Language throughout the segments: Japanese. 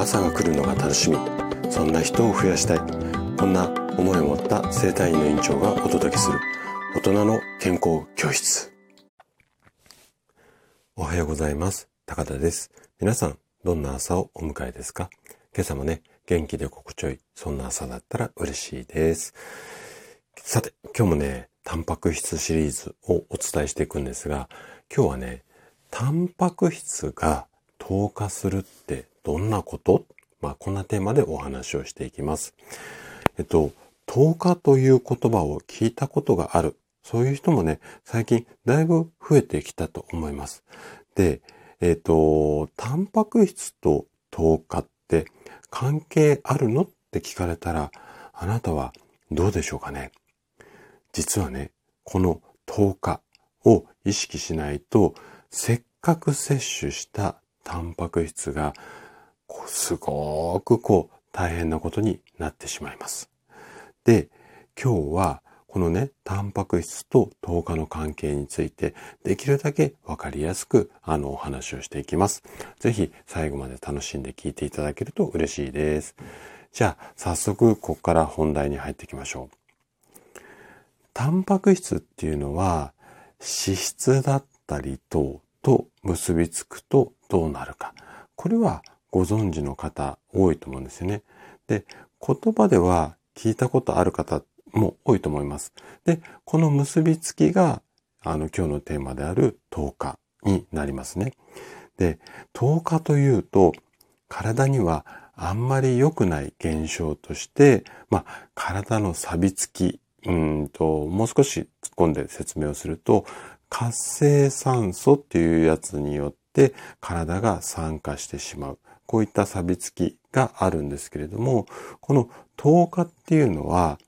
朝が来るのが楽しみ。そんな人を増やしたい。こんな思いを持った生体院の院長がお届けする。大人の健康教室。おはようございます。高田です。皆さんどんな朝をお迎えですか？今朝もね元気で心地よいそんな朝だったら嬉しいです。さて今日もねタンパク質シリーズをお伝えしていくんですが今日はねタンパク質が透過するってどんなこと？まあ、こんなテーマでお話をしていきます。えっと、透過という言葉を聞いたことがある。そういう人もね、最近だいぶ増えてきたと思います。で、えっと、タンパク質と透過って関係あるの？って聞かれたら、あなたはどうでしょうかね？実はね、この透過を意識しないと、せっかく摂取したタンパク質がすごくこう大変なことになってしまいます。で、今日はこのね、タンパク質と糖化の関係についてできるだけわかりやすくあのお話をしていきます。ぜひ最後まで楽しんで聞いていただけると嬉しいです。じゃあ早速ここから本題に入っていきましょう。タンパク質っていうのは脂質だったり糖と結びつくとどうなるか。これはご存知の方多いと思うんですよね。で、言葉では聞いたことある方も多いと思います。で、この結びつきが、あの、今日のテーマである10日になりますね。で、10日というと、体にはあんまり良くない現象として、まあ、体の錆びつき、うんと、もう少し突っ込んで説明をすると、活性酸素っていうやつによって体が酸化してしまう。こういった錆びつきがあるんですけれども、この糖化っていうのは、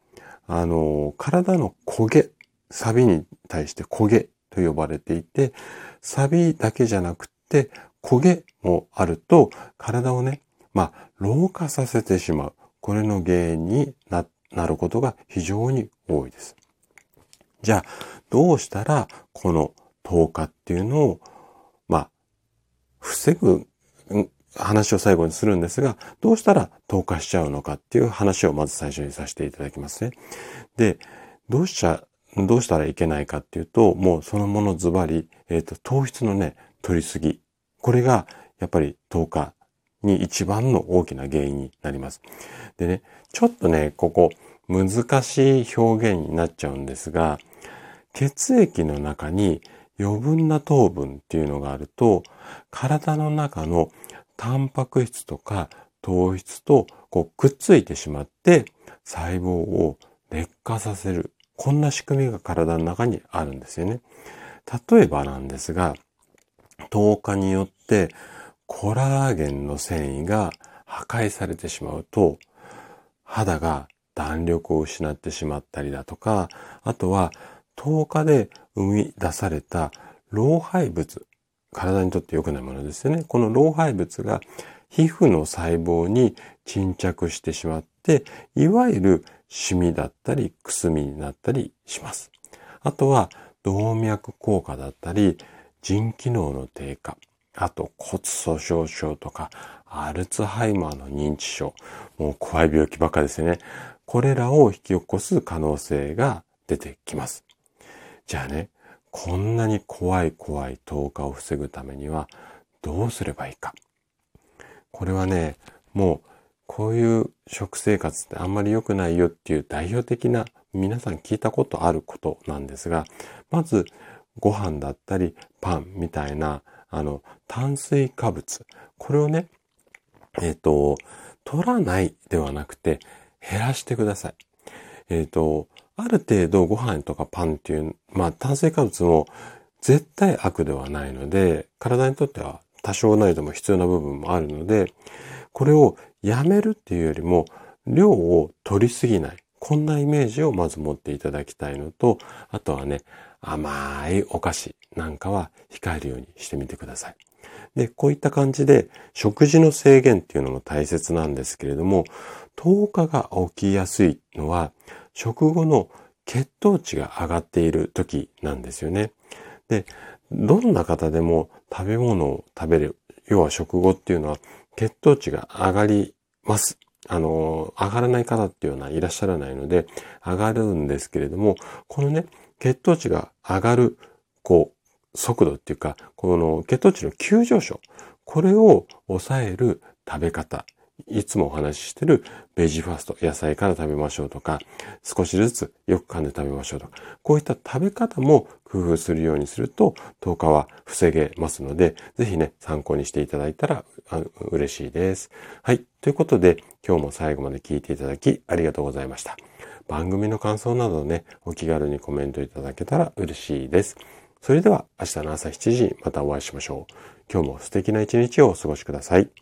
あの、体の焦げ、錆に対して焦げと呼ばれていて、錆だけじゃなくて焦げもあると体をね、まあ、老化させてしまう。これの原因になることが非常に多いです。じゃあ、どうしたらこの糖化っていうのを、まあ、防ぐ話を最後にするんですが、どうしたら透過しちゃうのかっていう話をまず最初にさせていただきますね。で、どうしちゃ、どうしたらいけないかっていうと、もうそのものズバリ、えっ、ー、と、糖質のね、取りすぎ。これが、やっぱり透過に一番の大きな原因になります。でね、ちょっとね、ここ、難しい表現になっちゃうんですが、血液の中に余分な糖分っていうのがあると、体の中のタンパク質とか糖質とこうくっついてしまって細胞を劣化させる。こんな仕組みが体の中にあるんですよね。例えばなんですが、糖化によってコラーゲンの繊維が破壊されてしまうと肌が弾力を失ってしまったりだとか、あとは糖化で生み出された老廃物、体にとって良くないものですよね。この老廃物が皮膚の細胞に沈着してしまって、いわゆるシミだったり、くすみになったりします。あとは、動脈硬化だったり、腎機能の低下、あと骨粗鬆症とか、アルツハイマーの認知症、もう怖い病気ばっかですよね。これらを引き起こす可能性が出てきます。じゃあね、こんなに怖い怖い透過を防ぐためにはどうすればいいか。これはね、もうこういう食生活ってあんまり良くないよっていう代表的な皆さん聞いたことあることなんですが、まずご飯だったりパンみたいなあの炭水化物、これをね、えっ、ー、と、取らないではなくて減らしてください。えっ、ー、と、ある程度ご飯とかパンっていう、まあ炭水化物も絶対悪ではないので、体にとっては多少なりとも必要な部分もあるので、これをやめるっていうよりも、量を取りすぎない。こんなイメージをまず持っていただきたいのと、あとはね、甘いお菓子なんかは控えるようにしてみてください。で、こういった感じで食事の制限っていうのも大切なんですけれども、糖化が起きやすいのは食後の血糖値が上がっている時なんですよね。で、どんな方でも食べ物を食べる、要は食後っていうのは血糖値が上がります。あの、上がらない方っていうのはいらっしゃらないので、上がるんですけれども、このね、血糖値が上がる、こう、速度っていうか、この血糖値の急上昇、これを抑える食べ方、いつもお話ししてるベジファスト、野菜から食べましょうとか、少しずつよく噛んで食べましょうとか、こういった食べ方も工夫するようにすると、10日は防げますので、ぜひね、参考にしていただいたら嬉しいです。はい。ということで、今日も最後まで聞いていただきありがとうございました。番組の感想などね、お気軽にコメントいただけたら嬉しいです。それでは明日の朝7時またお会いしましょう。今日も素敵な一日をお過ごしください。